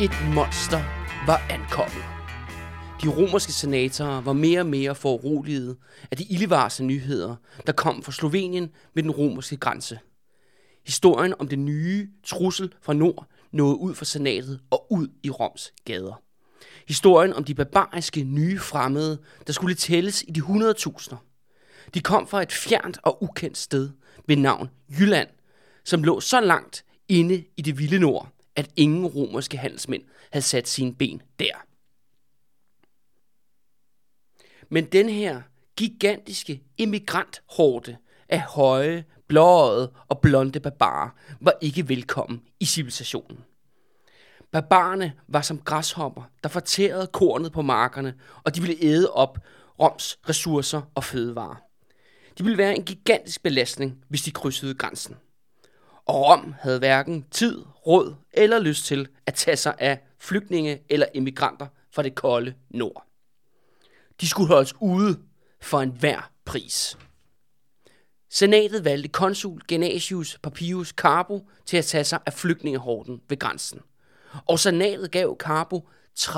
Et monster var ankommet. De romerske senatorer var mere og mere foruroliget af de ildevarse nyheder, der kom fra Slovenien ved den romerske grænse. Historien om den nye trussel fra nord nåede ud fra senatet og ud i Roms gader. Historien om de barbariske nye fremmede, der skulle tælles i de 100.000. De kom fra et fjernt og ukendt sted ved navn Jylland, som lå så langt inde i det vilde nord, at ingen romerske handelsmænd havde sat sine ben der. Men den her gigantiske immigranthorde af høje, blåøjede og blonde barbarer var ikke velkommen i civilisationen. Barbarerne var som græshopper, der fortærede kornet på markerne, og de ville æde op Roms ressourcer og fødevarer. De ville være en gigantisk belastning, hvis de krydsede grænsen. Og Rom havde hverken tid, råd eller lyst til at tage sig af flygtninge eller immigranter fra det kolde nord. De skulle holdes ude for enhver pris. Senatet valgte konsul Genasius Papius Carbo til at tage sig af flygtningehorden ved grænsen. Og senatet gav Carbo 30.000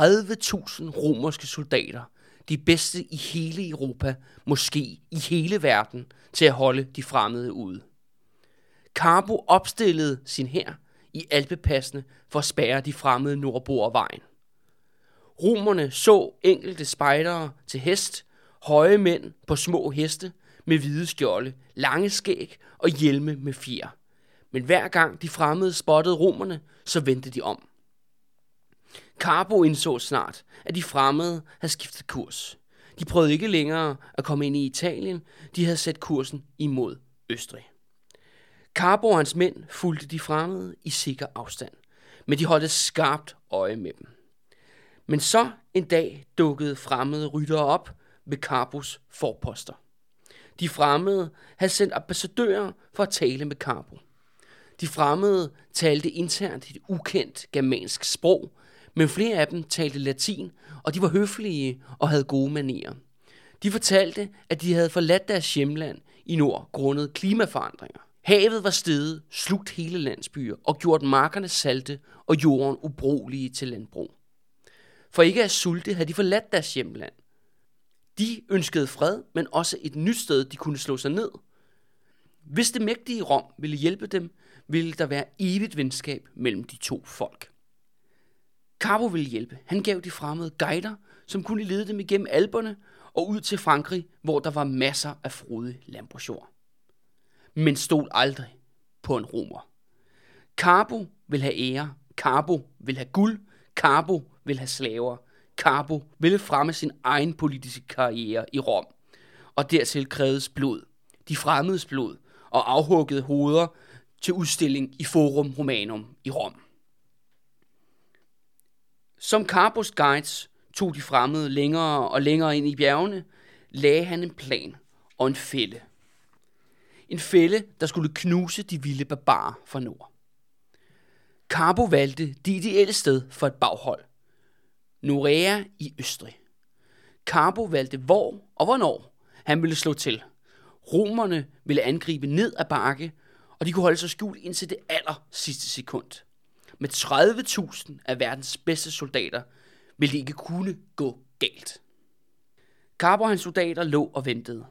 romerske soldater, de bedste i hele Europa, måske i hele verden, til at holde de fremmede ude. Carbo opstillede sin hær i alpepassene for at spærre de fremmede nordboer vejen. Romerne så enkelte spejdere til hest, høje mænd på små heste med hvide skjolde, lange skæg og hjelme med fjer. Men hver gang de fremmede spottede romerne, så vendte de om. Carbo indså snart, at de fremmede havde skiftet kurs. De prøvede ikke længere at komme ind i Italien, de havde sat kursen imod Østrig. Carbo og hans mænd fulgte de fremmede i sikker afstand, men de holdt et skarpt øje med dem. Men så en dag dukkede fremmede ryttere op ved Carbos forposter. De fremmede havde sendt ambassadører for at tale med Carbo. De fremmede talte internt et ukendt germansk sprog, men flere af dem talte latin, og de var høflige og havde gode manerer. De fortalte, at de havde forladt deres hjemland i nord grundet klimaforandringer. Havet var steget, slugt hele landsbyer og gjort markerne salte og jorden ubrugelige til landbrug. For ikke at sulte havde de forladt deres hjemland. De ønskede fred, men også et nyt sted, de kunne slå sig ned. Hvis det mægtige Rom ville hjælpe dem, ville der være evigt venskab mellem de to folk. Carbo ville hjælpe. Han gav de fremmede guider, som kunne lede dem igennem alberne og ud til Frankrig, hvor der var masser af frodig landbrugsjord. Men stol aldrig på en romer. Carbo vil have ære, Carbo vil have guld, Carbo vil have slaver. Carbo ville fremme sin egen politiske karriere i Rom. Og dertil krævedes blod, de fremmedes blod, og afhuggede hoveder til udstilling i Forum Romanum i Rom. Som Carbos guides tog de fremmede længere og længere ind i bjergene, lagde han en plan og en fælde. En fælde, der skulle knuse de vilde barbarer fra nord. Carbo valgte det ideelle sted for et baghold. Norea i Østrig. Carbo valgte hvor og hvornår han ville slå til. Romerne ville angribe ned ad bakke, og de kunne holde sig skjult indtil det aller sidste sekund. Med 30.000 af verdens bedste soldater ville det ikke kunne gå galt. Carbo og hans soldater lå og ventede.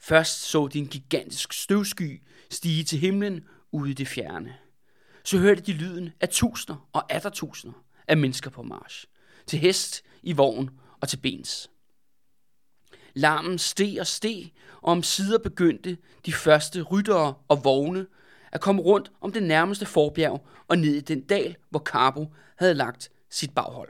Først så de en gigantisk støvsky stige til himlen ude i det fjerne. Så hørte de lyden af tusinder og atter tusinder af mennesker på march. Til hest, i vogn og til bens. Larmen steg og steg, og om sider begyndte de første ryttere og vogne at komme rundt om det nærmeste forbjerg og ned i den dal, hvor Carbo havde lagt sit baghold.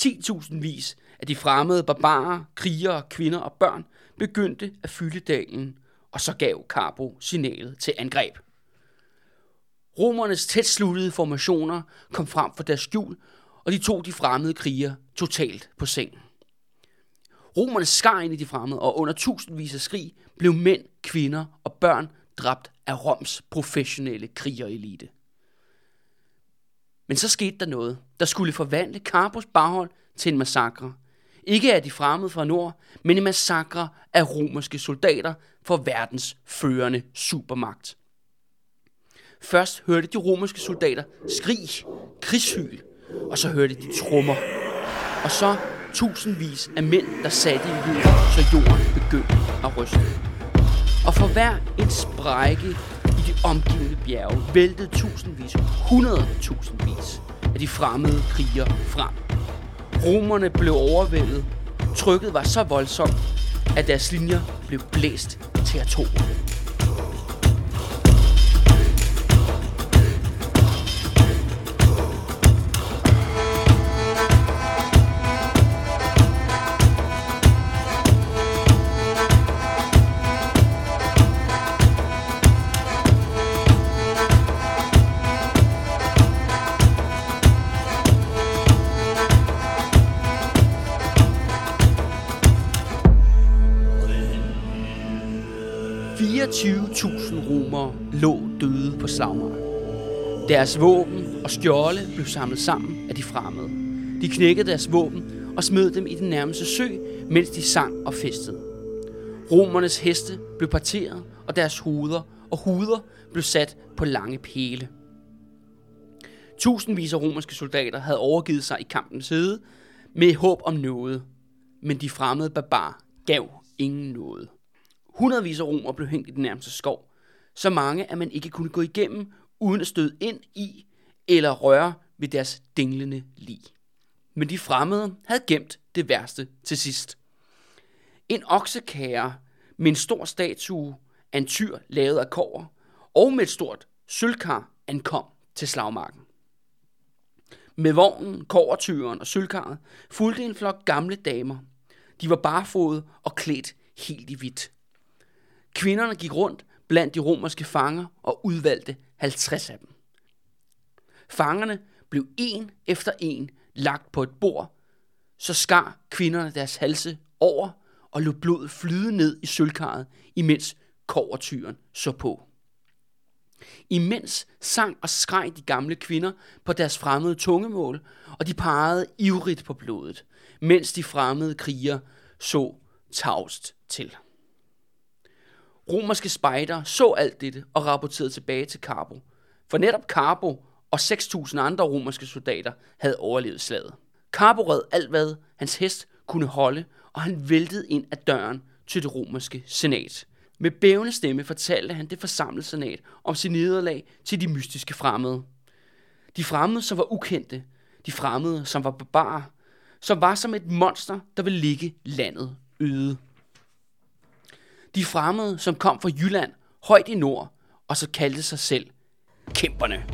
10.000 vis af de fremmede barbarer, krigere, kvinder og børn begyndte at fylde dalen, og så gav Carbo signalet til angreb. Romernes tætsluttede formationer kom frem for deres skjul, og de tog de fremmede krigere totalt på sengen. Romerne skar ind i de fremmede, og under tusindvis af skrig blev mænd, kvinder og børn dræbt af Roms professionelle krigerelite. Men så skete der noget, der skulle forvandle Carbos baghold til en massakre. Ikke af de fremmede fra nord, men en massakre af romerske soldater for verdens førende supermagt. Først hørte de romerske soldater skrig, krigshyl, og så hørte de trommer. Og så tusindvis af mænd, der satte i jorden, så jorden begyndte at ryste. Og for hver en sprække i de omgivende bjerge væltede tusindvis, hundredtusindvis af de fremmede krigere frem. Romerne blev overvældet. Trykket var så voldsomt, at deres linjer blev blæst til atomer. Slagmarken. Deres våben og skjolde blev samlet sammen af de fremmede. De knækkede deres våben og smed dem i den nærmeste sø, mens de sang og festede. Romernes heste blev parteret, og deres hoveder og huder blev sat på lange pæle. Tusindvis af romerske soldater havde overgivet sig i kampens hede med håb om noget, men de fremmede barbar gav ingen noget. Hundredvis af romer blev hængt i den nærmeste skov. Så mange, at man ikke kunne gå igennem, uden at støde ind i eller røre ved deres dinglende lig. Men de fremmede havde gemt det værste til sidst. En oksekære med en stor statue af en tyr lavet af kover, og med et stort sølvkar ankom til slagmarken. Med vognen, kovertyren og sølvkaret fulgte en flok gamle damer. De var barfodet og klædt helt i hvidt. Kvinderne gik rundt blandt de romerske fanger og udvalgte 50 af dem. Fangerne blev en efter en lagt på et bord, så skar kvinderne deres halse over og lod blodet flyde ned i sølvkaret, imens kovertyren så på. Imens sang og skreg de gamle kvinder på deres fremmede tungemål, og de parede ivrigt på blodet, mens de fremmede kriger så tavst til. Romerske spejder så alt dette og rapporterede tilbage til Carbo. For netop Carbo og 6.000 andre romerske soldater havde overlevet slaget. Carbo red alt hvad hans hest kunne holde, og han væltede ind ad døren til det romerske senat. Med bævende stemme fortalte han det forsamlede senat om sin nederlag til de mystiske fremmede. De fremmede, som var ukendte, de fremmede, som var barbarer, som var som et monster, der ville ligge landet øde. De fremmede, som kom fra Jylland, højt i nord, og så kaldte sig selv Kæmperne.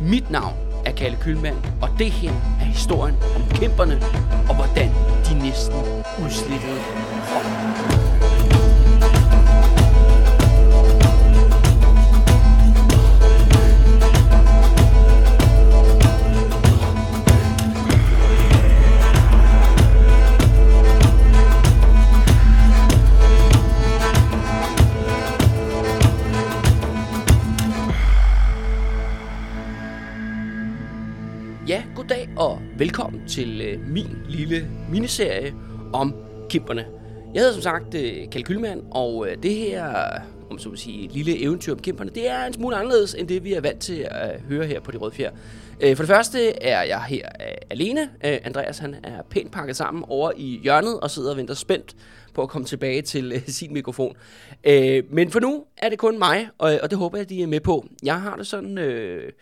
Mit navn er Kalle Kølmand, og det her er historien om kæmperne, og hvordan de næsten udslittede Rom. Til øh, min lille miniserie om kimperne. Jeg hedder som sagt øh, Kjell Kylmand, og øh, det her om så vil sige, lille eventyr om kimperne, det er en smule anderledes end det, vi er vant til at øh, høre her på De Røde Fjer. Øh, for det første er jeg her øh, alene. Øh, Andreas han er pænt pakket sammen over i hjørnet og sidder og venter spændt på at komme tilbage til øh, sin mikrofon. Øh, men for nu er det kun mig, og, øh, og det håber jeg, de er med på. Jeg har det sådan... Øh,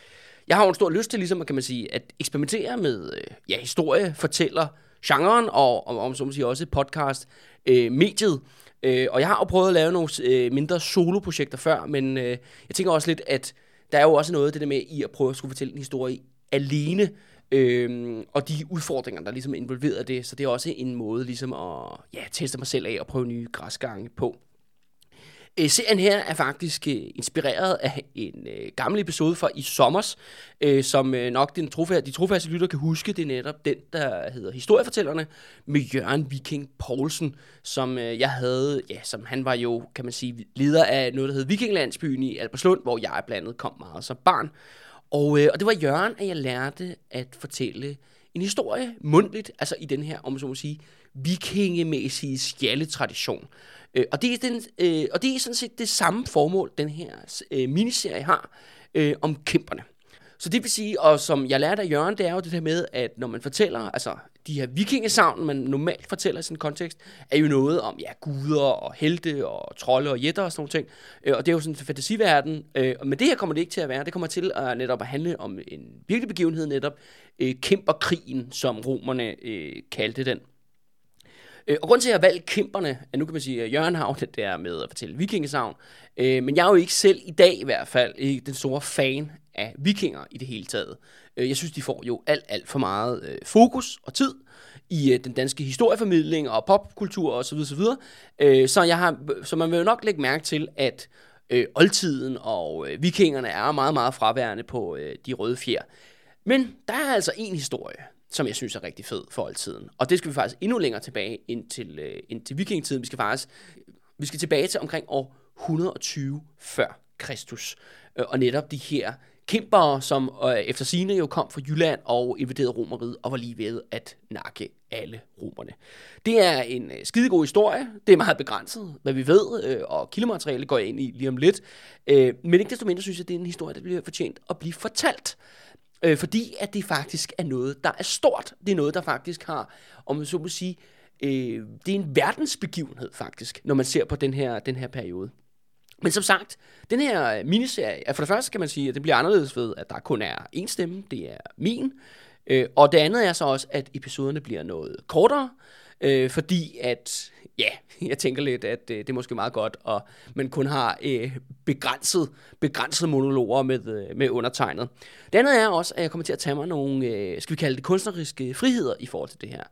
jeg har jo en stor lyst til ligesom, kan man sige, at eksperimentere med øh, ja, historie, fortæller genren, og, og om så sige også podcast, øh, mediet. Øh, og jeg har jo prøvet at lave nogle øh, mindre soloprojekter før, men øh, jeg tænker også lidt, at der er jo også noget det der med i at prøve at skulle fortælle en historie alene, øh, og de udfordringer, der ligesom involverer det. Så det er også en måde ligesom at ja, teste mig selv af og prøve nye græsgange på. Øh, serien her er faktisk øh, inspireret af en øh, gammel episode fra i sommers, øh, som øh, nok den trofæ- de trofaste lytter kan huske. Det er netop den, der hedder Historiefortællerne med Jørgen Viking Poulsen, som øh, jeg havde, ja, som han var jo, kan man sige, leder af noget, der hed Vikinglandsbyen i Alberslund, hvor jeg blandt andet kom meget som barn. Og, øh, og det var Jørgen, at jeg lærte at fortælle en historie mundtligt, altså i den her, om så må sige, vikingemæssige skjaldetradition. Øh, og, det er den, øh, og det er sådan set det samme formål, den her øh, miniserie har øh, om kæmperne. Så det vil sige, og som jeg lærte af Jørgen, det er jo det der med, at når man fortæller, altså de her vikingesavn, man normalt fortæller i sådan en kontekst, er jo noget om, ja, guder og helte og trolde og jætter og sådan nogle ting. Øh, og det er jo sådan en fantasiverden. Øh, men det her kommer det ikke til at være. Det kommer til at netop at handle om en virkelig begivenhed netop, øh, kæmperkrigen, som romerne kaldte den. Øh, og grund til, at jeg har valgt kæmperne, at nu kan man sige, at Jørgen har det der med at fortælle vikingesavn, øh, men jeg er jo ikke selv i dag i hvert fald ikke den store fan af vikinger i det hele taget. Øh, jeg synes, de får jo alt, alt for meget øh, fokus og tid i øh, den danske historieformidling og popkultur osv. Så, videre, øh, så, jeg har, så man vil jo nok lægge mærke til, at øh, oldtiden og øh, vikingerne er meget, meget fraværende på øh, de røde fjer. Men der er altså en historie, som jeg synes er rigtig fed for oldtiden. Og det skal vi faktisk endnu længere tilbage ind til, øh, ind til vikingetiden. Vi skal faktisk vi skal tilbage til omkring år 120 før Kristus. Øh, og netop de her kæmpere, som øh, efter sine jo kom fra Jylland og invaderede romeriet og var lige ved at nakke alle romerne. Det er en øh, skidegod historie. Det er meget begrænset, hvad vi ved, øh, og kildemateriale går jeg ind i lige om lidt. Øh, men ikke desto mindre synes jeg, det er en historie, der bliver fortjent at blive fortalt. Øh, fordi at det faktisk er noget, der er stort. Det er noget, der faktisk har, om man så må sige, øh, det er en verdensbegivenhed faktisk, når man ser på den her, den her periode. Men som sagt, den her miniserie, for det første kan man sige, at det bliver anderledes ved, at der kun er én stemme, det er min. Øh, og det andet er så også, at episoderne bliver noget kortere, øh, fordi at, ja, jeg tænker lidt, at øh, det er måske meget godt, og man kun har øh, begrænset, begrænset monologer med, øh, med undertegnet. Det andet er også, at jeg kommer til at tage mig nogle, øh, skal vi kalde det kunstneriske friheder i forhold til det her.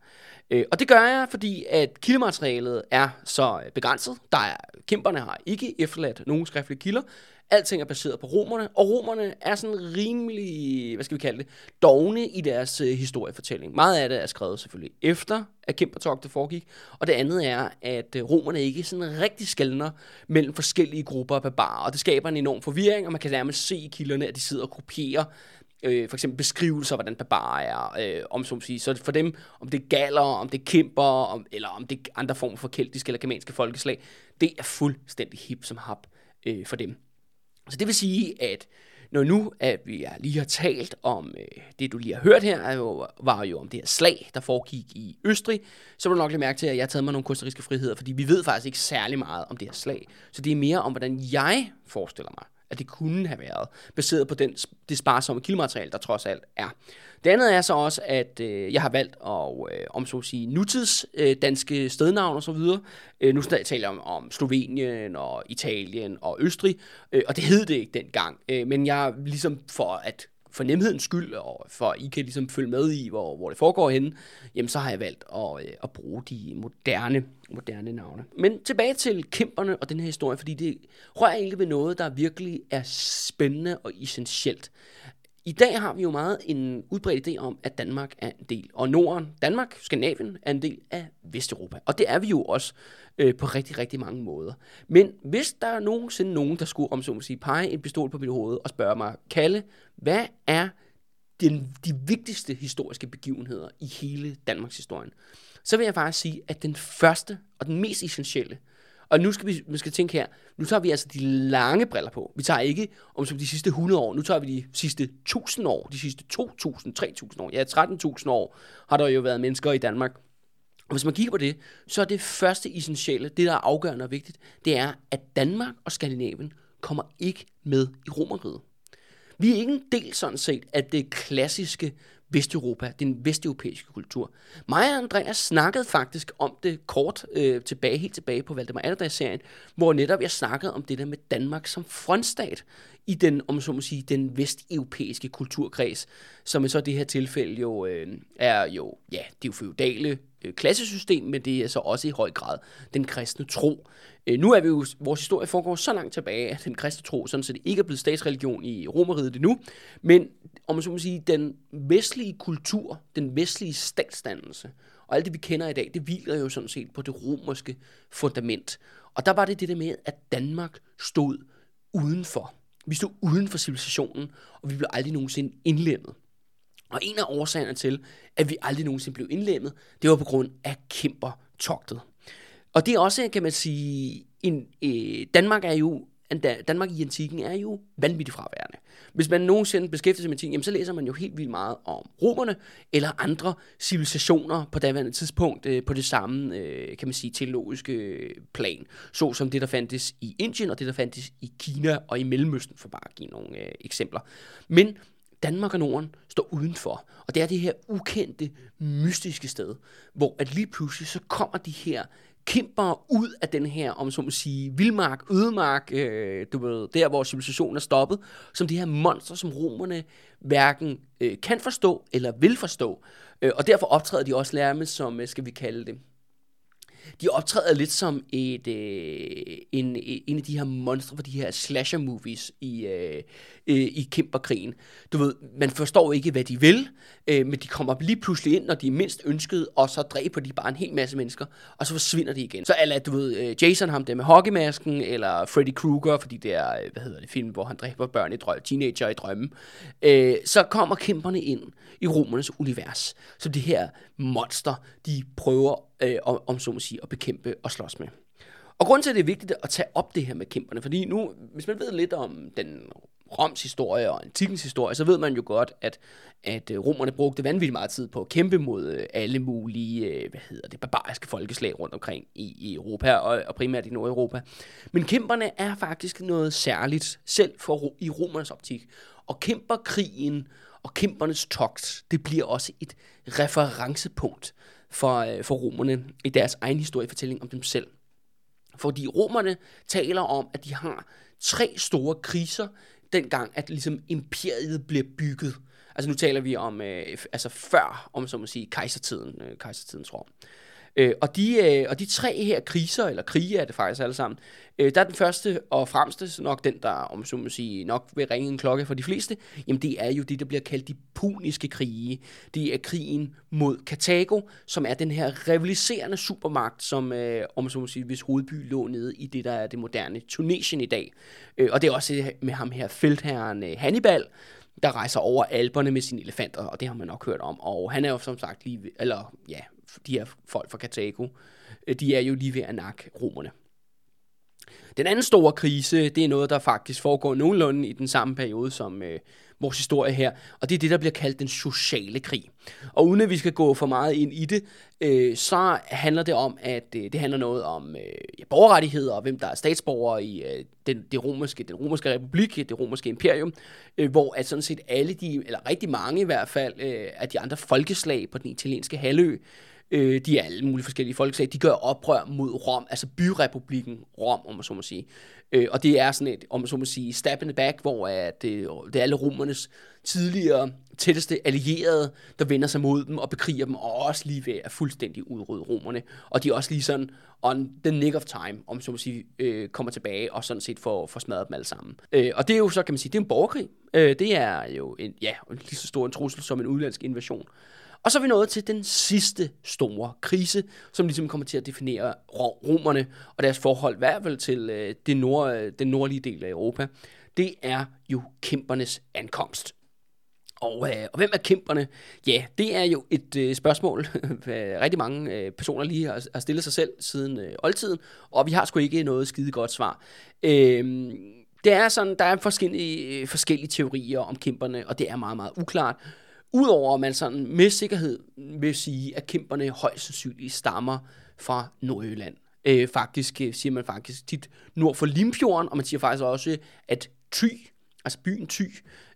Øh, og det gør jeg, fordi at kildematerialet er så øh, begrænset. Der er, kæmperne har ikke efterladt nogen skriftlige kilder. Alting er baseret på romerne, og romerne er sådan rimelig, hvad skal vi kalde det, dogne i deres øh, historiefortælling. Meget af det er skrevet selvfølgelig efter, at kæmpertogtet foregik, og det andet er, at øh, romerne ikke sådan rigtig skældner mellem forskellige grupper af barbarer, og det skaber en enorm forvirring, og man kan nærmest se i kilderne, at de sidder og kopierer øh, for eksempel beskrivelser, hvordan barbarer er, øh, om som sige. Så for dem, om det er galler, om det er kæmper, om, eller om det er andre former for keltiske eller germanske folkeslag, det er fuldstændig hip som hap øh, for dem. Så det vil sige, at når nu at vi lige har talt om øh, det, du lige har hørt her, er jo, var jo om det her slag, der foregik i Østrig, så vil du nok lige mærke til, at jeg har taget mig nogle kunstneriske friheder, fordi vi ved faktisk ikke særlig meget om det her slag. Så det er mere om, hvordan jeg forestiller mig, at det kunne have været, baseret på den, det sparsomme kildemateriale, der trods alt er. Det andet er så også, at øh, jeg har valgt at, øh, om så at sige, nutids øh, danske stednavn og så videre. Øh, nu taler jeg om, om Slovenien og Italien og Østrig, øh, og det hed det ikke dengang. Øh, men jeg ligesom for at for nemhedens skyld, og for at I kan ligesom følge med i, hvor, hvor det foregår henne, jamen så har jeg valgt at, øh, at bruge de moderne, moderne navne. Men tilbage til kæmperne og den her historie, fordi det rører egentlig ved noget, der virkelig er spændende og essentielt. I dag har vi jo meget en udbredt idé om, at Danmark er en del, og Norden, Danmark, Skandinavien, er en del af Vesteuropa. Og det er vi jo også øh, på rigtig, rigtig mange måder. Men hvis der er nogensinde nogen, der skulle, om så må sige, pege en pistol på mit hoved og spørge mig, Kalle, hvad er den, de vigtigste historiske begivenheder i hele Danmarks historien? Så vil jeg faktisk sige, at den første og den mest essentielle, og nu skal vi, vi skal tænke her, nu tager vi altså de lange briller på. Vi tager ikke om som de sidste 100 år, nu tager vi de sidste 1000 år, de sidste 2000, 3000 år, ja 13.000 år har der jo været mennesker i Danmark. Og hvis man kigger på det, så er det første essentielle, det der er afgørende og vigtigt, det er, at Danmark og Skandinavien kommer ikke med i Romeriet. Vi er ikke en del sådan set af det klassiske Vesteuropa, den vesteuropæiske kultur. Mig og Andreas snakkede faktisk om det kort øh, tilbage, helt tilbage på Valdemar Atterdag-serien, hvor netop jeg snakkede om det der med Danmark som frontstat i den, om så må sige, den vesteuropæiske kulturkreds, som i så det her tilfælde jo øh, er jo, ja, det er jo feudale øh, klassesystem, men det er så også i høj grad den kristne tro. Øh, nu er vi jo, vores historie foregår så langt tilbage, at den kristne tro sådan set ikke er blevet statsreligion i Romeriet endnu, men om man så må sige, den vestlige kultur, den vestlige statsdannelse, og alt det, vi kender i dag, det hviler jo sådan set på det romerske fundament. Og der var det det der med, at Danmark stod udenfor. Vi stod uden for civilisationen, og vi blev aldrig nogensinde indlemmet. Og en af årsagerne til, at vi aldrig nogensinde blev indlemmet, det var på grund af kæmpertogtet. Og det er også, kan man sige, en, øh, Danmark er jo Danmark i antikken er jo vanvittigt fraværende. Hvis man nogensinde beskæftiger sig med ting, jamen, så læser man jo helt vildt meget om romerne eller andre civilisationer på daværende tidspunkt øh, på det samme, øh, kan man sige, teologiske plan. Så som det, der fandtes i Indien og det, der fandtes i Kina og i Mellemøsten, for bare at give nogle øh, eksempler. Men Danmark og Norden står udenfor. Og det er det her ukendte, mystiske sted, hvor at lige pludselig så kommer de her kæmper ud af den her, om så må sige, vildmark, ødemark, øh, du ved, der hvor civilisationen er stoppet, som de her monster, som romerne hverken øh, kan forstå eller vil forstå. Øh, og derfor optræder de også lærme som, øh, skal vi kalde det, de optræder lidt som et, øh, en, en af de her monstre for de her slasher movies i, øh, øh, i Kimberkrigen. Du ved, man forstår ikke, hvad de vil, øh, men de kommer lige pludselig ind, når de er mindst ønsket, og så dræber de bare en hel masse mennesker, og så forsvinder de igen. Så eller du ved, øh, Jason ham der med hockeymasken, eller Freddy Krueger, fordi det er, øh, hvad hedder det, film, hvor han dræber børn i drøm, teenager i drømme. Øh, så kommer kæmperne ind i romernes univers, så det her monster, de prøver øh, om, om så må sige, at bekæmpe og slås med. Og grund til, at det er vigtigt at tage op det her med kæmperne, fordi nu, hvis man ved lidt om den Roms historie og antikens historie, så ved man jo godt, at, at øh, romerne brugte vanvittigt meget tid på at kæmpe mod øh, alle mulige, øh, hvad hedder det, barbariske folkeslag rundt omkring i, i Europa, og, og primært i Nordeuropa. Men kæmperne er faktisk noget særligt, selv for i romernes optik. Og kæmperkrigen og kæmpernes togt, det bliver også et referencepunkt for, øh, for romerne i deres egen historiefortælling om dem selv. Fordi romerne taler om, at de har tre store kriser, dengang at ligesom imperiet bliver bygget. Altså nu taler vi om, øh, altså før, om så må sige, kejsertiden, øh, kejsertidens Rom. Øh, Øh, og, de, øh, og de tre her kriser, eller krige er det faktisk alle sammen, øh, der er den første og fremmeste, nok den, der om så må sige, nok vil ringe en klokke for de fleste, jamen det er jo det, der bliver kaldt de puniske krige. Det er krigen mod Karthago, som er den her rivaliserende supermagt, som øh, om så må sige, hvis hovedby lå nede i det, der er det moderne Tunesien i dag. Øh, og det er også med ham her, feltherren øh, Hannibal, der rejser over alberne med sine elefanter, og det har man nok hørt om. Og han er jo som sagt lige, eller ja, de her folk fra Karthago, øh, de er jo lige ved at nakke romerne. Den anden store krise, det er noget, der faktisk foregår nogenlunde i den samme periode som øh, vores historie her, og det er det, der bliver kaldt den sociale krig. Og uden at vi skal gå for meget ind i det, øh, så handler det om, at øh, det handler noget om øh, ja, borgerrettigheder, og hvem der er statsborgere i øh, den, det romerske, den romerske republik, det romerske imperium, øh, hvor at sådan set alle de, eller rigtig mange i hvert fald, øh, af de andre folkeslag på den italienske halvø, øh, de er alle mulige forskellige folkeslag, de gør oprør mod Rom, altså byrepublikken Rom, om man så må sige. Øh, og det er sådan et, om man så må sige, stab in the back, hvor at det, det er alle romernes tidligere tætteste allierede, der vender sig mod dem og bekriger dem, og også lige ved at fuldstændig udrydde romerne. Og de er også lige sådan on the nick of time, om så må sige, øh, kommer tilbage og sådan set får, får smadret dem alle sammen. Øh, og det er jo så, kan man sige, det er en borgerkrig. Øh, det er jo en, ja, en lige så stor en trussel som en udlandsk invasion. Og så er vi nået til den sidste store krise, som ligesom kommer til at definere romerne og deres forhold, i hvert fald til øh, det nord, øh, den nordlige del af Europa. Det er jo kæmpernes ankomst. Og, øh, og hvem er kæmperne? Ja, det er jo et øh, spørgsmål, rigtig mange øh, personer lige har, har stillet sig selv siden øh, oldtiden, og vi har sgu ikke noget skide godt svar. Øh, det er sådan, der er forskellige, øh, forskellige teorier om kæmperne, og det er meget, meget uklart. Udover at man sådan med sikkerhed vil sige, at kæmperne højst sandsynligt stammer fra Nordjylland. Øh, faktisk øh, siger man faktisk tit nord for Limfjorden, og man siger faktisk også, at Thy, altså byen Thy,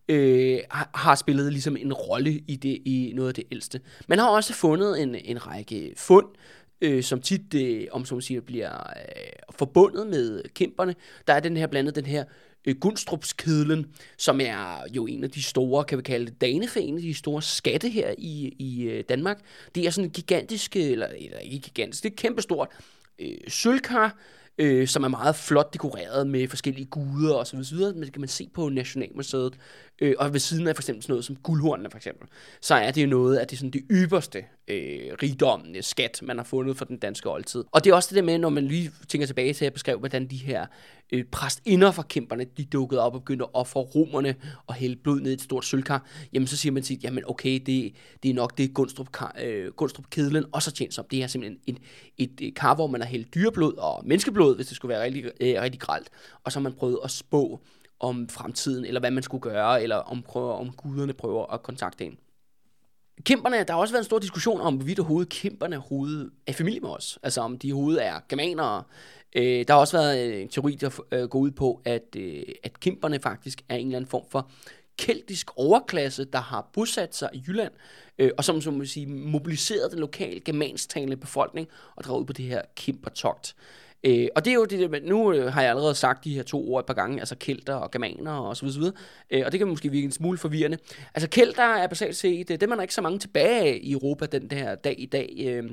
øh, har spillet ligesom en rolle i, det, i noget af det ældste. Man har også fundet en, en række fund, øh, som tit, øh, om som siger, bliver øh, forbundet med kæmperne. Der er den her blandet den her øh, Gunstrupskedlen, som er jo en af de store, kan vi kalde det, danefæne, de store skatte her i, i øh, Danmark. Det er sådan en gigantisk, øh, eller, eller ikke gigantisk, det er kæmpestort øh, sølvkar, øh, som er meget flot dekoreret med forskellige guder og så videre. Men det kan man se på Nationalmuseet. Øh, og ved siden af for eksempel sådan noget som guldhornene for eksempel, så er det jo noget af det, sådan det ypperste øh, rigdommende skat, man har fundet for den danske oldtid. Og det er også det der med, når man lige tænker tilbage til at beskrive, hvordan de her øh, præstinder for kæmperne, de dukkede op og begyndte at ofre romerne og hælde blod ned i et stort sølvkar, jamen så siger man sig, jamen okay, det, det er nok det Gunstrup, øh, Gunstrup Kedlen også har tjent som. Det er simpelthen et, et, et kar, hvor man har hældt dyreblod og menneskeblod, hvis det skulle være rigtig, øh, rigtig gralt. Og så har man prøvet at spå om fremtiden, eller hvad man skulle gøre, eller om, prøver, om guderne prøver at kontakte en. Kæmperne, der har også været en stor diskussion om, hvorvidt overhovedet kæmperne overhovedet er familie med os. Altså om de overhovedet er germanere. Øh, der har også været en teori, der øh, går ud på, at, øh, at kæmperne faktisk er en eller anden form for keltisk overklasse, der har bosat sig i Jylland, øh, og som, som man sige, mobiliseret den lokale germansktalende befolkning og draget ud på det her kæmpertogt. Øh, og det er jo det, nu øh, har jeg allerede sagt de her to ord et par gange, altså kelter og germaner og så videre, øh, og det kan måske virke en smule forvirrende. Altså kelter er basalt set, øh, det, det man er ikke så mange tilbage af i Europa den der dag i dag. Øh,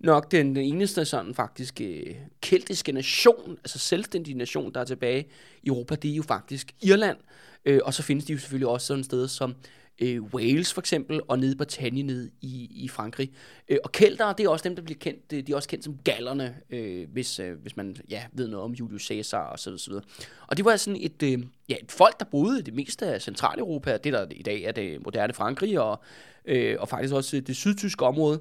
nok den, den eneste sådan faktisk øh, keltiske nation, altså selvstændig nation, der er tilbage i Europa, det er jo faktisk Irland. Øh, og så findes de jo selvfølgelig også sådan et sted som øh, Wales for eksempel, og nede i Bretagne nede i, i Frankrig. Øh, og keltere, det er også dem, der bliver kendt, øh, de er også kendt som gallerne, øh, hvis, øh, hvis man ja, ved noget om Julius Caesar og så videre. Og det var sådan et, øh, ja, et folk, der boede det meste af Centraleuropa, det der i dag er det moderne Frankrig, og, øh, og faktisk også det sydtyske område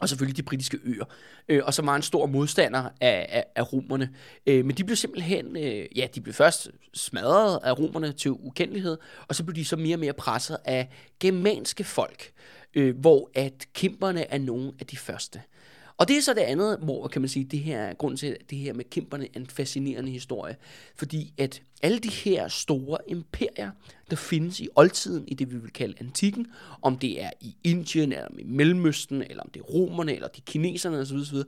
og selvfølgelig de britiske øer, øh, og som var en stor modstander af, af, af romerne. Øh, men de blev simpelthen, øh, ja, de blev først smadret af romerne til ukendelighed, og så blev de så mere og mere presset af germanske folk, øh, hvor at kæmperne er nogle af de første. Og det er så det andet, hvor kan man sige, det her grunden til, at det her med kæmperne er en fascinerende historie. Fordi at alle de her store imperier, der findes i oldtiden, i det vi vil kalde antikken, om det er i Indien, eller i Mellemøsten, eller om det er romerne, eller de kineserne osv., osv.,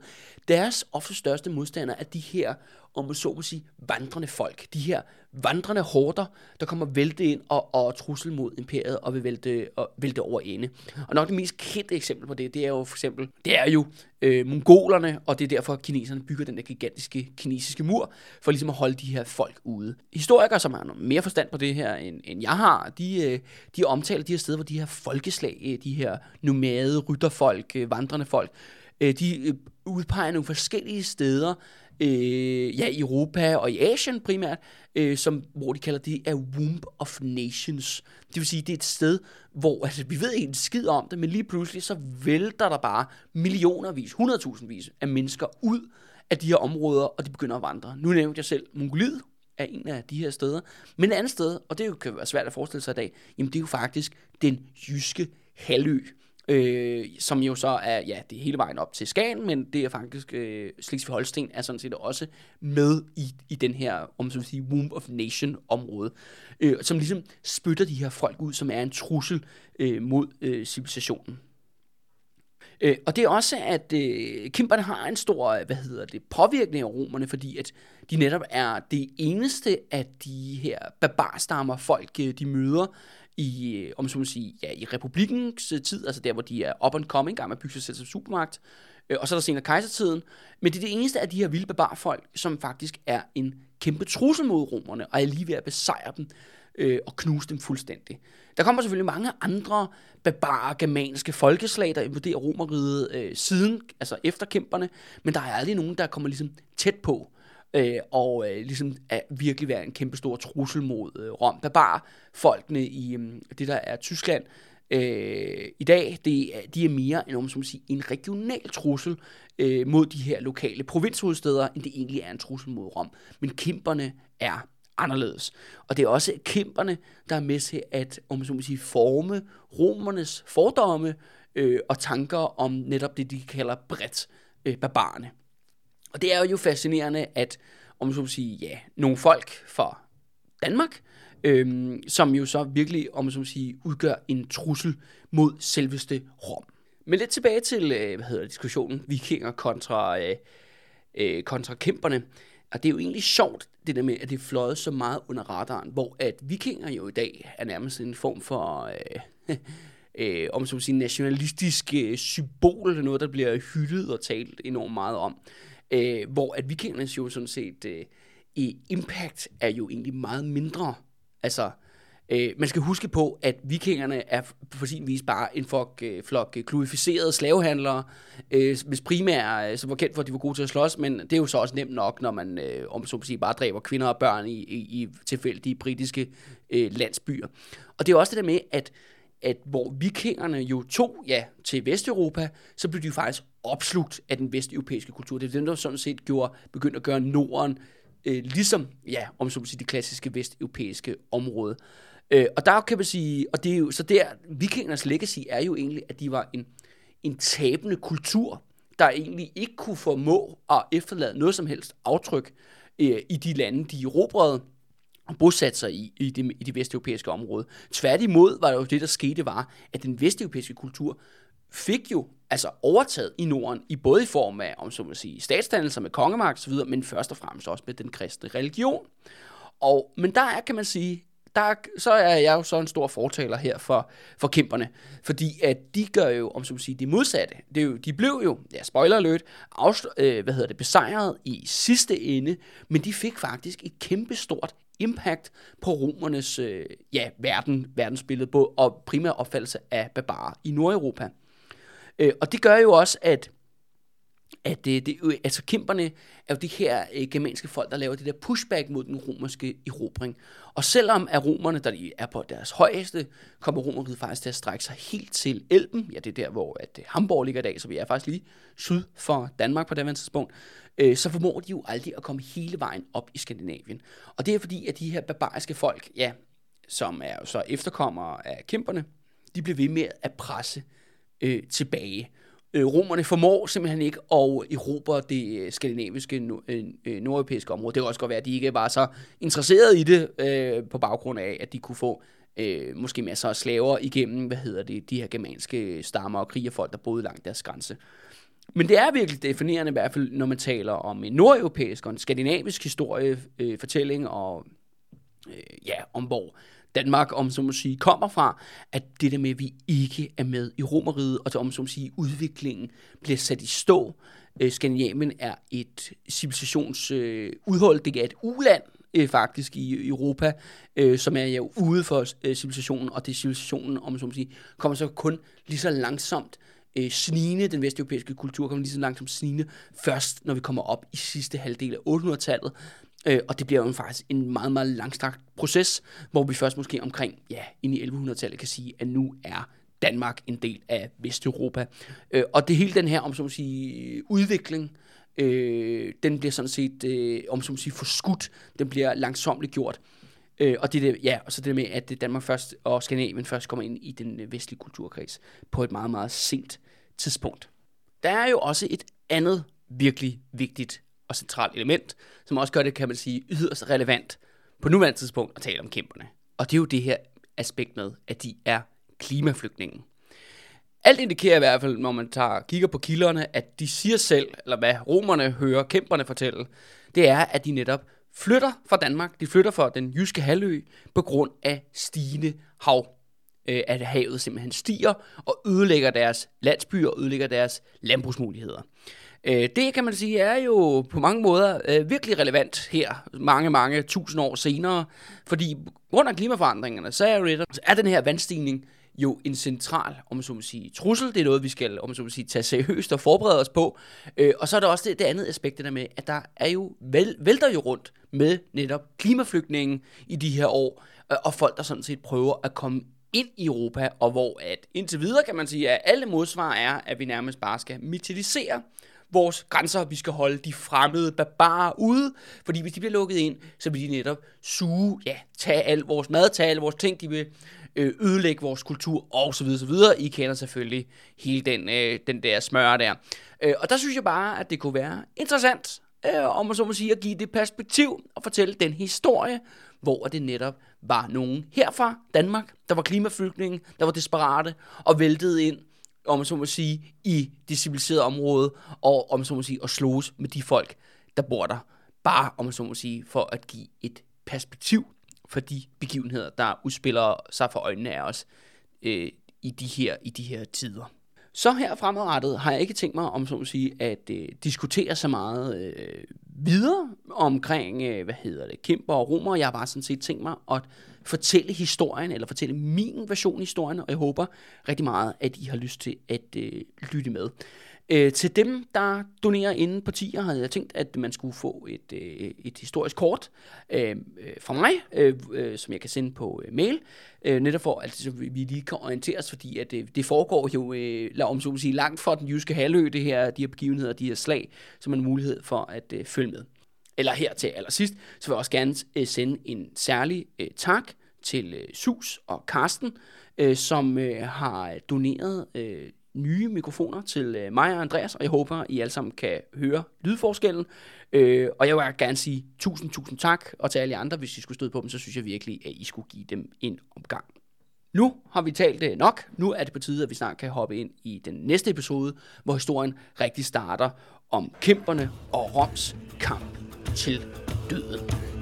deres ofte største modstandere er de her om man så må sige, vandrende folk. De her vandrende horder, der kommer vælte ind og, og trussel mod imperiet og vil vælte, og vælte over ende. Og nok det mest kendte eksempel på det, det er jo for eksempel, det er jo øh, mongolerne, og det er derfor, at kineserne bygger den der gigantiske kinesiske mur, for ligesom at holde de her folk ude. Historikere, som har noget mere forstand på det her, end, end jeg har, de, øh, de omtaler de her steder, hvor de her folkeslag, øh, de her nomade, rytterfolk, øh, vandrende folk, de udpeger nogle forskellige steder, øh, ja, i Europa og i Asien primært, øh, som, hvor de kalder det er womb of nations. Det vil sige, det er et sted, hvor altså, vi ved ikke en skid om det, men lige pludselig så vælter der bare millionervis, hundredtusindvis af mennesker ud af de her områder, og de begynder at vandre. Nu nævnte jeg selv Mongoliet, er en af de her steder. Men et andet sted, og det kan være svært at forestille sig i dag, jamen det er jo faktisk den jyske halvø øh, som jo så er, ja, det er hele vejen op til Skagen, men det er faktisk, øh, Slesvig-Holsten er sådan set også med i, i den her, om så sige, Womb of Nation område, øh, som ligesom spytter de her folk ud, som er en trussel øh, mod øh, civilisationen. Øh, og det er også, at øh, kimperne har en stor, hvad hedder det, påvirkning af romerne, fordi at de netop er det eneste af de her barbarstammer folk, øh, de møder, i, øh, om så må sige, ja, i republikens øh, tid, altså der, hvor de er up and coming, gang med at bygge sig selv som supermagt, og så er der senere kejsertiden. Men det er det eneste af de her vilde barbarfolk, som faktisk er en kæmpe trussel mod romerne, og er lige ved at besejre dem øh, og knuse dem fuldstændig. Der kommer selvfølgelig mange andre barbare germanske folkeslag, der invaderer romeriet øh, siden, altså efter kæmperne, men der er aldrig nogen, der kommer ligesom tæt på øh, og øh, ligesom er virkelig være en kæmpe stor trussel mod øh, Rom. Barbar folkene i øh, det, der er Tyskland, øh, i dag, det er, de er mere en, som sige, en regional trussel øh, mod de her lokale provinshovedsteder, end det egentlig er en trussel mod Rom. Men kæmperne er anderledes. Og det er også kæmperne, der er med til at om så må sige, forme romernes fordomme øh, og tanker om netop det, de kalder bredt øh, barbarerne. Og det er jo fascinerende, at om så sige, ja, nogle folk fra Danmark, øhm, som jo så virkelig, om så sige, udgør en trussel mod selveste Rom. Men lidt tilbage til, øh, hvad hedder diskussionen, vikinger kontra, øh, øh, kontra kæmperne. Og det er jo egentlig sjovt, det der med, at det fløjet så meget under radaren, hvor at vikinger jo i dag er nærmest en form for, øh, øh, om så sige, nationalistisk øh, symbol, noget, der bliver hyldet og talt enormt meget om. Øh, hvor at vikingernes jo sådan set øh, i impact er jo egentlig meget mindre. Altså, Øh, Øh, man skal huske på, at vikingerne er på sin vis bare en øh, flok, øh, flok kluificerede slavehandlere, øh, hvis primære, øh, som var kendt for, at de var gode til at slås, men det er jo så også nemt nok, når man, øh, om så sige, bare dræber kvinder og børn i, i, i tilfældige britiske øh, landsbyer. Og det er også det der med, at at hvor vikingerne jo tog ja, til Vesteuropa, så blev de jo faktisk opslugt af den vesteuropæiske kultur. Det er dem, der sådan set gjorde, begyndte at gøre Norden øh, ligesom, ja, om så sige, det klassiske vesteuropæiske område. Øh, og der kan man sige, og det er jo, så der, vikingernes legacy er jo egentlig, at de var en, en tabende kultur, der egentlig ikke kunne formå at efterlade noget som helst aftryk øh, i de lande, de erobrede og bosatte sig i, i, det, i det vesteuropæiske område. Tværtimod var det jo det, der skete, var, at den vesteuropæiske kultur fik jo altså overtaget i Norden, i både i form af, om så må sige, statsdannelser med kongemagt osv., men først og fremmest også med den kristne religion. Og, men der er, kan man sige, der, så er jeg jo så en stor fortaler her for, for kæmperne, fordi at de gør jo, om så sige, det modsatte. Det er jo, de blev jo, ja, spoiler alert, afst- øh, hvad hedder det, besejret i sidste ende, men de fik faktisk et kæmpe stort impact på romernes øh, ja, verden, verdensbillede på, og primær opfattelse af barbarer i Nordeuropa. Øh, og det gør jo også, at at det, det, altså kæmperne er jo de her øh, germanske folk, der laver det der pushback mod den romerske erobring. Og selvom at romerne, der er på deres højeste, kommer romeriet faktisk til at strække sig helt til Elben. Ja, det er der, hvor at øh, Hamburg ligger i dag, så vi er faktisk lige syd for Danmark på det tidspunkt. Øh, så formår de jo aldrig at komme hele vejen op i Skandinavien. Og det er fordi, at de her barbariske folk, ja, som er jo så efterkommere af kæmperne, de bliver ved med at presse øh, tilbage øh, romerne formår simpelthen ikke at erobre det øh, skandinaviske, øh, øh, nordeuropæiske område. Det kan også godt være, at de ikke var så interesserede i det, øh, på baggrund af, at de kunne få øh, måske masser af slaver igennem, hvad hedder det, de her germanske stammer og krigerfolk, der boede langt deres grænse. Men det er virkelig definerende i hvert fald, når man taler om en nordeuropæisk og en skandinavisk historiefortælling øh, og øh, ja, om hvor Danmark, om som må sige, kommer fra, at det der med, at vi ikke er med i Romeriet, og om som sige, udviklingen bliver sat i stå. Øh, Skandinavien er et civilisationsudhold, øh, det er et uland, øh, faktisk i Europa, øh, som er jo ude for øh, civilisationen, og det er civilisationen, om så sige, kommer så kun lige så langsomt øh, snigende, den vesteuropæiske kultur kommer lige så langsomt snigende, først når vi kommer op i sidste halvdel af 800-tallet, Øh, og det bliver jo faktisk en meget, meget langstrakt proces, hvor vi først måske omkring, ja, ind i 1100-tallet kan sige, at nu er Danmark en del af Vesteuropa. Øh, og det hele den her, om så sige, udvikling, øh, den bliver sådan set, øh, om så sige, forskudt, den bliver langsomt gjort. Øh, og det, der, ja, og så det med, at Danmark først og Skandinavien først kommer ind i den øh, vestlige kulturkreds på et meget, meget sent tidspunkt. Der er jo også et andet virkelig vigtigt og centralt element, som også gør det, kan man sige, yderst relevant på nuværende tidspunkt at tale om kæmperne. Og det er jo det her aspekt med, at de er klimaflygtningen. Alt indikerer i hvert fald, når man tager, kigger på kilderne, at de siger selv, eller hvad romerne hører kæmperne fortælle, det er, at de netop flytter fra Danmark, de flytter fra den jyske halvø, på grund af stigende hav. Øh, at havet simpelthen stiger og ødelægger deres landsbyer og ødelægger deres landbrugsmuligheder. Øh, det kan man sige er jo på mange måder øh, virkelig relevant her, mange, mange tusind år senere, fordi grund klimaforandringerne, så er, jo det, er den her vandstigning jo en central, om man så må sige, trussel. Det er noget, vi skal, om man så må sige, tage seriøst og forberede os på. Øh, og så er der også det, det andet aspekt, det der med, at der er jo, vel, vælter jo rundt med netop klimaflygtningen i de her år, øh, og folk, der sådan set prøver at komme ind i Europa, og hvor at indtil videre kan man sige, at alle modsvar er, at vi nærmest bare skal militarisere vores grænser. Vi skal holde de fremmede barbarer ude, fordi hvis de bliver lukket ind, så vil de netop suge, ja, tage al vores mad, tage alle vores ting, de vil øh, ødelægge vores kultur, og så videre, så videre. I kender selvfølgelig hele den, øh, den der smør der. Øh, og der synes jeg bare, at det kunne være interessant, øh, om man så må sige, at give det perspektiv og fortælle den historie, hvor det netop var nogen herfra Danmark, der var klimaflygtninge, der var desperate og væltede ind om man så må sige, i det civiliserede område, og om man så må sige, at slås med de folk, der bor der. Bare, om man så må sige, for at give et perspektiv for de begivenheder, der udspiller sig for øjnene af os øh, i, de her, i de her tider. Så her fremadrettet har jeg ikke tænkt mig om så at sige at øh, diskutere så meget øh, videre omkring øh, hvad hedder det, kæmper og romer. Jeg har bare sådan set tænkt mig at fortælle historien, eller fortælle min version af historien, og jeg håber rigtig meget, at I har lyst til at øh, lytte med. Øh, til dem, der donerer inden på tier, havde jeg tænkt, at man skulle få et, øh, et historisk kort øh, øh fra mig, øh, øh, som jeg kan sende på øh, mail, øh, netop for, at så vi lige kan orienteres, fordi at det, det foregår jo, øh, lad om så sige, langt fra den jyske halvø, det her, de her begivenheder, de her slag, så man har mulighed for at øh, følge med. Eller her til allersidst, så vil jeg også gerne øh, sende en særlig øh, tak til øh, Sus og Karsten, øh, som øh, har doneret øh, nye mikrofoner til øh, mig og Andreas, og jeg håber, I alle sammen kan høre lydforskellen. Øh, og jeg vil gerne sige tusind, tusind tak, og til alle andre, hvis I skulle støde på dem, så synes jeg virkelig, at I skulle give dem en omgang. Nu har vi talt øh, nok. Nu er det på tide, at vi snart kan hoppe ind i den næste episode, hvor historien rigtig starter om kæmperne og Roms kamp til døden.